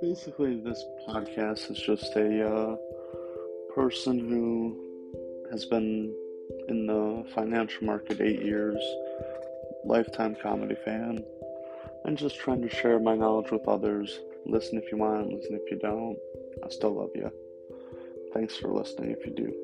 basically, this podcast is just a uh, person who has been in the financial market eight years, lifetime comedy fan, and just trying to share my knowledge with others. Listen if you want, listen if you don't. I still love you. Thanks for listening if you do.